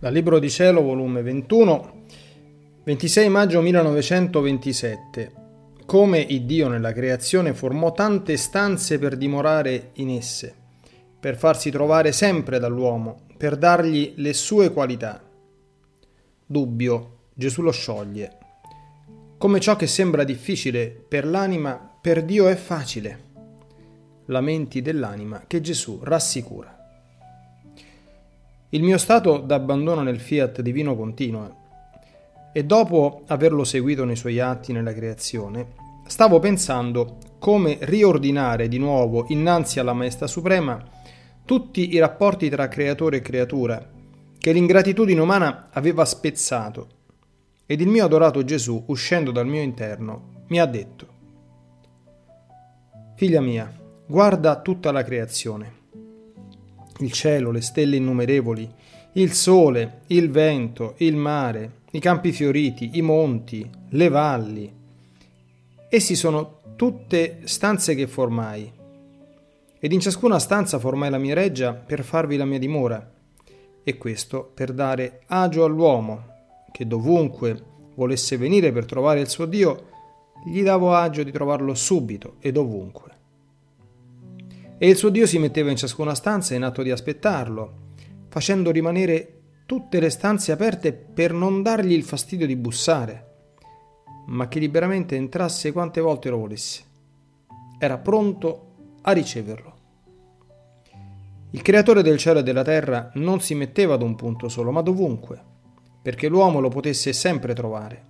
Dal Libro di Cielo, volume 21, 26 maggio 1927. Come il Dio nella creazione formò tante stanze per dimorare in esse, per farsi trovare sempre dall'uomo, per dargli le sue qualità. Dubbio, Gesù lo scioglie. Come ciò che sembra difficile per l'anima, per Dio è facile. Lamenti dell'anima che Gesù rassicura. Il mio stato d'abbandono nel fiat divino continua e dopo averlo seguito nei suoi atti nella creazione, stavo pensando come riordinare di nuovo innanzi alla Maestà Suprema tutti i rapporti tra creatore e creatura che l'ingratitudine umana aveva spezzato. Ed il mio adorato Gesù, uscendo dal mio interno, mi ha detto, Figlia mia, guarda tutta la creazione il cielo, le stelle innumerevoli, il sole, il vento, il mare, i campi fioriti, i monti, le valli. Essi sono tutte stanze che formai. Ed in ciascuna stanza formai la mia reggia per farvi la mia dimora, e questo per dare agio all'uomo, che dovunque volesse venire per trovare il suo Dio, gli davo agio di trovarlo subito e dovunque. E il suo Dio si metteva in ciascuna stanza in atto di aspettarlo, facendo rimanere tutte le stanze aperte per non dargli il fastidio di bussare, ma che liberamente entrasse quante volte lo volesse. Era pronto a riceverlo. Il creatore del cielo e della terra non si metteva ad un punto solo, ma dovunque, perché l'uomo lo potesse sempre trovare.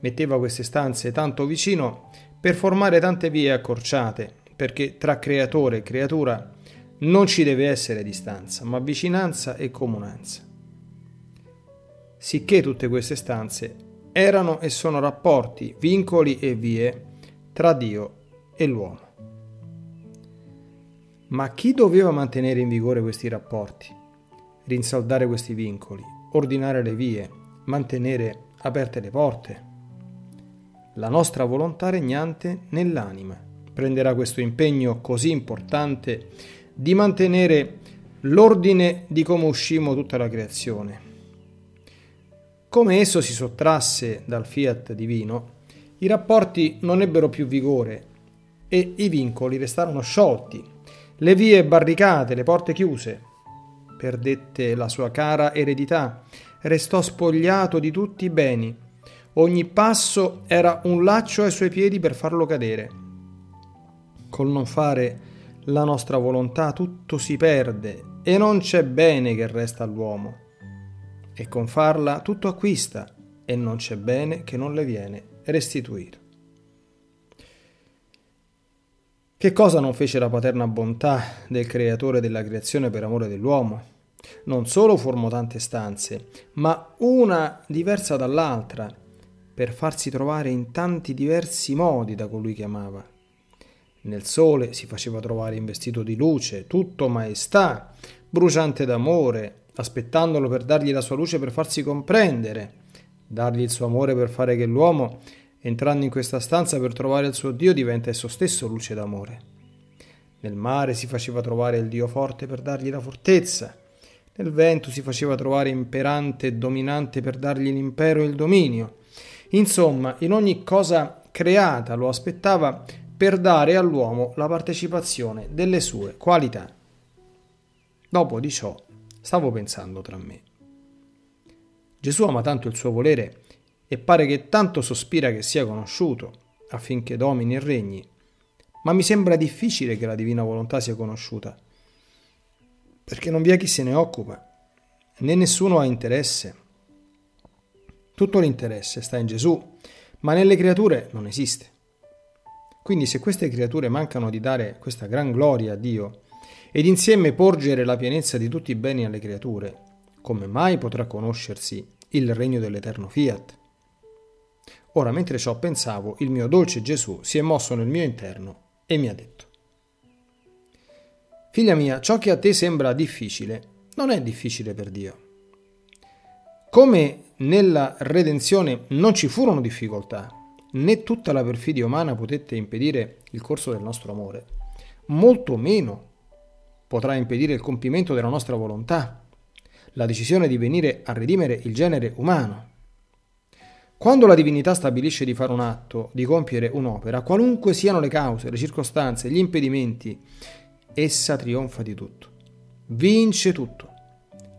Metteva queste stanze tanto vicino per formare tante vie accorciate, perché tra creatore e creatura non ci deve essere distanza, ma vicinanza e comunanza. Sicché tutte queste stanze erano e sono rapporti, vincoli e vie tra Dio e l'uomo. Ma chi doveva mantenere in vigore questi rapporti, rinsaldare questi vincoli, ordinare le vie, mantenere aperte le porte? La nostra volontà regnante nell'anima prenderà questo impegno così importante di mantenere l'ordine di come uscimmo tutta la creazione. Come esso si sottrasse dal fiat divino, i rapporti non ebbero più vigore e i vincoli restarono sciolti, le vie barricate, le porte chiuse. Perdette la sua cara eredità, restò spogliato di tutti i beni. Ogni passo era un laccio ai suoi piedi per farlo cadere col non fare la nostra volontà tutto si perde e non c'è bene che resta all'uomo. E con farla tutto acquista e non c'è bene che non le viene restituito. Che cosa non fece la paterna bontà del creatore della creazione per amore dell'uomo? Non solo formò tante stanze, ma una diversa dall'altra, per farsi trovare in tanti diversi modi da colui che amava. Nel sole si faceva trovare investito di luce, tutto maestà, bruciante d'amore, aspettandolo per dargli la sua luce per farsi comprendere, dargli il suo amore per fare che l'uomo, entrando in questa stanza per trovare il suo Dio, diventa esso stesso luce d'amore. Nel mare si faceva trovare il Dio forte per dargli la fortezza, nel vento si faceva trovare imperante e dominante per dargli l'impero e il dominio. Insomma, in ogni cosa creata lo aspettava per dare all'uomo la partecipazione delle sue qualità. Dopo di ciò stavo pensando tra me. Gesù ama tanto il suo volere e pare che tanto sospira che sia conosciuto affinché domini e regni, ma mi sembra difficile che la divina volontà sia conosciuta, perché non vi è chi se ne occupa, né nessuno ha interesse. Tutto l'interesse sta in Gesù, ma nelle creature non esiste. Quindi se queste creature mancano di dare questa gran gloria a Dio ed insieme porgere la pienezza di tutti i beni alle creature, come mai potrà conoscersi il regno dell'eterno fiat? Ora, mentre ciò pensavo, il mio dolce Gesù si è mosso nel mio interno e mi ha detto, Figlia mia, ciò che a te sembra difficile non è difficile per Dio. Come nella redenzione non ci furono difficoltà, né tutta la perfidia umana potette impedire il corso del nostro amore, molto meno potrà impedire il compimento della nostra volontà. la decisione di venire a redimere il genere umano. Quando la divinità stabilisce di fare un atto, di compiere un'opera, qualunque siano le cause, le circostanze, gli impedimenti, essa trionfa di tutto, vince tutto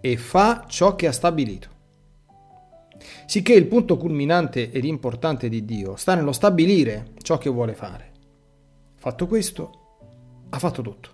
e fa ciò che ha stabilito. Sicché il punto culminante ed importante di Dio sta nello stabilire ciò che vuole fare. Fatto questo, ha fatto tutto.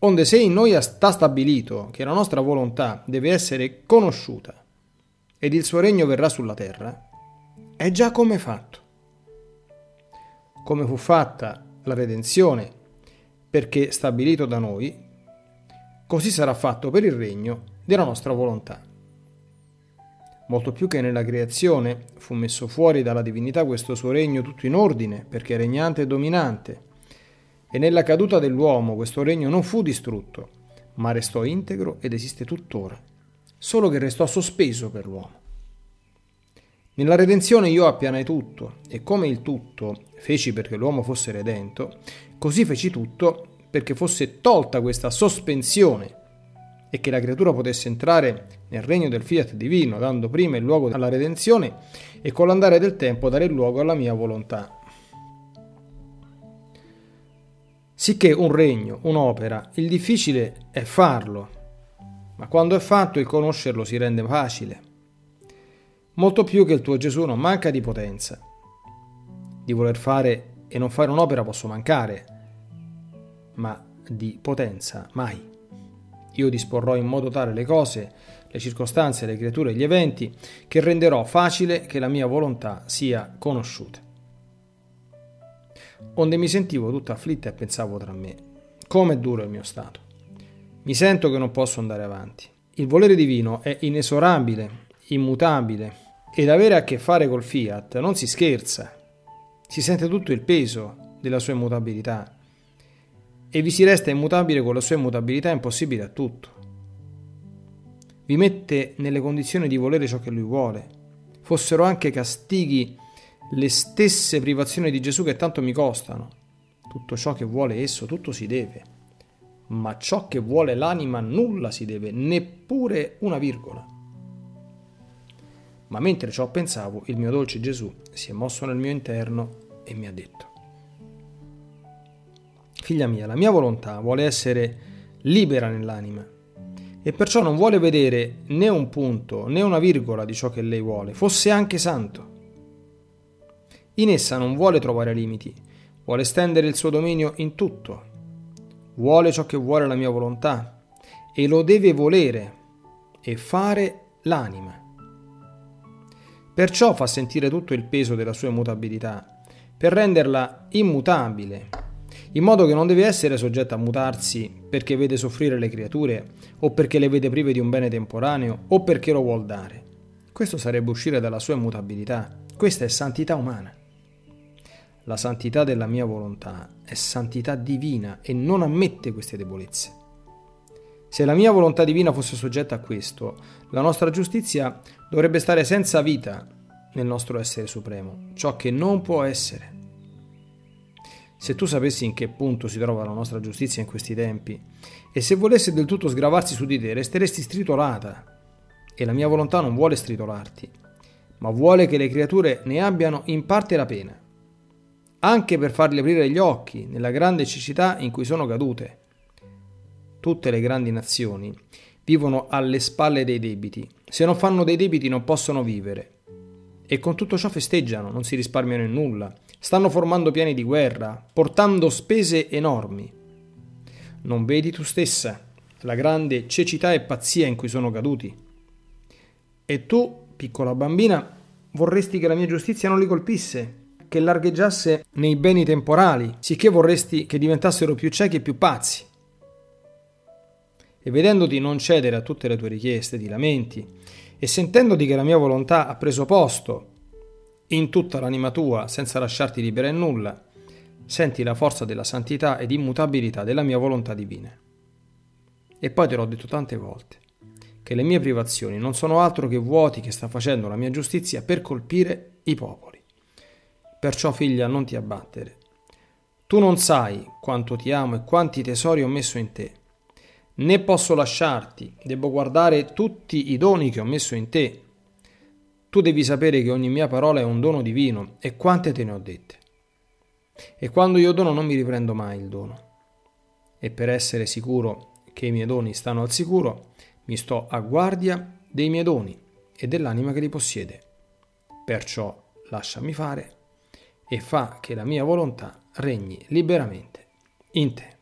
Onde se in noi sta stabilito che la nostra volontà deve essere conosciuta ed il suo regno verrà sulla terra, è già come fatto. Come fu fatta la redenzione perché stabilito da noi, così sarà fatto per il regno della nostra volontà. Molto più che nella creazione fu messo fuori dalla divinità questo suo regno tutto in ordine, perché regnante e dominante, e nella caduta dell'uomo questo regno non fu distrutto, ma restò integro ed esiste tuttora, solo che restò sospeso per l'uomo. Nella redenzione io appianai tutto, e come il tutto feci perché l'uomo fosse redento, così feci tutto perché fosse tolta questa sospensione e che la creatura potesse entrare nel regno del fiat divino, dando prima il luogo alla redenzione e con l'andare del tempo dare il luogo alla mia volontà. Sicché un regno, un'opera, il difficile è farlo, ma quando è fatto il conoscerlo si rende facile. Molto più che il tuo Gesù non manca di potenza. Di voler fare e non fare un'opera posso mancare, ma di potenza mai. Io disporrò in modo tale le cose, le circostanze, le creature e gli eventi, che renderò facile che la mia volontà sia conosciuta. Onde mi sentivo tutta afflitta e pensavo tra me, com'è duro il mio stato. Mi sento che non posso andare avanti. Il volere divino è inesorabile, immutabile, ed avere a che fare col fiat non si scherza. Si sente tutto il peso della sua immutabilità e vi si resta immutabile con la sua immutabilità impossibile a tutto. Vi mette nelle condizioni di volere ciò che lui vuole. Fossero anche castighi le stesse privazioni di Gesù che tanto mi costano. Tutto ciò che vuole esso, tutto si deve. Ma ciò che vuole l'anima nulla si deve, neppure una virgola. Ma mentre ciò pensavo, il mio dolce Gesù si è mosso nel mio interno e mi ha detto, Figlia mia, la mia volontà vuole essere libera nell'anima e perciò non vuole vedere né un punto né una virgola di ciò che lei vuole, fosse anche santo. In essa non vuole trovare limiti, vuole stendere il suo dominio in tutto, vuole ciò che vuole la mia volontà e lo deve volere e fare l'anima. Perciò fa sentire tutto il peso della sua immutabilità, per renderla immutabile in modo che non deve essere soggetta a mutarsi perché vede soffrire le creature, o perché le vede prive di un bene temporaneo, o perché lo vuol dare. Questo sarebbe uscire dalla sua immutabilità. Questa è santità umana. La santità della mia volontà è santità divina e non ammette queste debolezze. Se la mia volontà divina fosse soggetta a questo, la nostra giustizia dovrebbe stare senza vita nel nostro essere supremo, ciò che non può essere. Se tu sapessi in che punto si trova la nostra giustizia in questi tempi, e se volesse del tutto sgravarsi su di te, resteresti stritolata. E la mia volontà non vuole stritolarti, ma vuole che le creature ne abbiano in parte la pena, anche per fargli aprire gli occhi nella grande cecità in cui sono cadute. Tutte le grandi nazioni vivono alle spalle dei debiti. Se non fanno dei debiti non possono vivere. E con tutto ciò festeggiano, non si risparmiano in nulla Stanno formando piani di guerra, portando spese enormi. Non vedi tu stessa la grande cecità e pazzia in cui sono caduti? E tu, piccola bambina, vorresti che la mia giustizia non li colpisse, che largheggiasse nei beni temporali, sicché vorresti che diventassero più ciechi e più pazzi. E vedendoti non cedere a tutte le tue richieste, ti lamenti, e sentendoti che la mia volontà ha preso posto in tutta l'anima tua senza lasciarti libera in nulla, senti la forza della santità ed immutabilità della mia volontà divina. E poi te l'ho detto tante volte, che le mie privazioni non sono altro che vuoti che sta facendo la mia giustizia per colpire i popoli. Perciò, figlia, non ti abbattere. Tu non sai quanto ti amo e quanti tesori ho messo in te. né posso lasciarti, devo guardare tutti i doni che ho messo in te. Tu devi sapere che ogni mia parola è un dono divino e quante te ne ho dette. E quando io dono non mi riprendo mai il dono. E per essere sicuro che i miei doni stanno al sicuro, mi sto a guardia dei miei doni e dell'anima che li possiede. Perciò lasciami fare e fa che la mia volontà regni liberamente in te.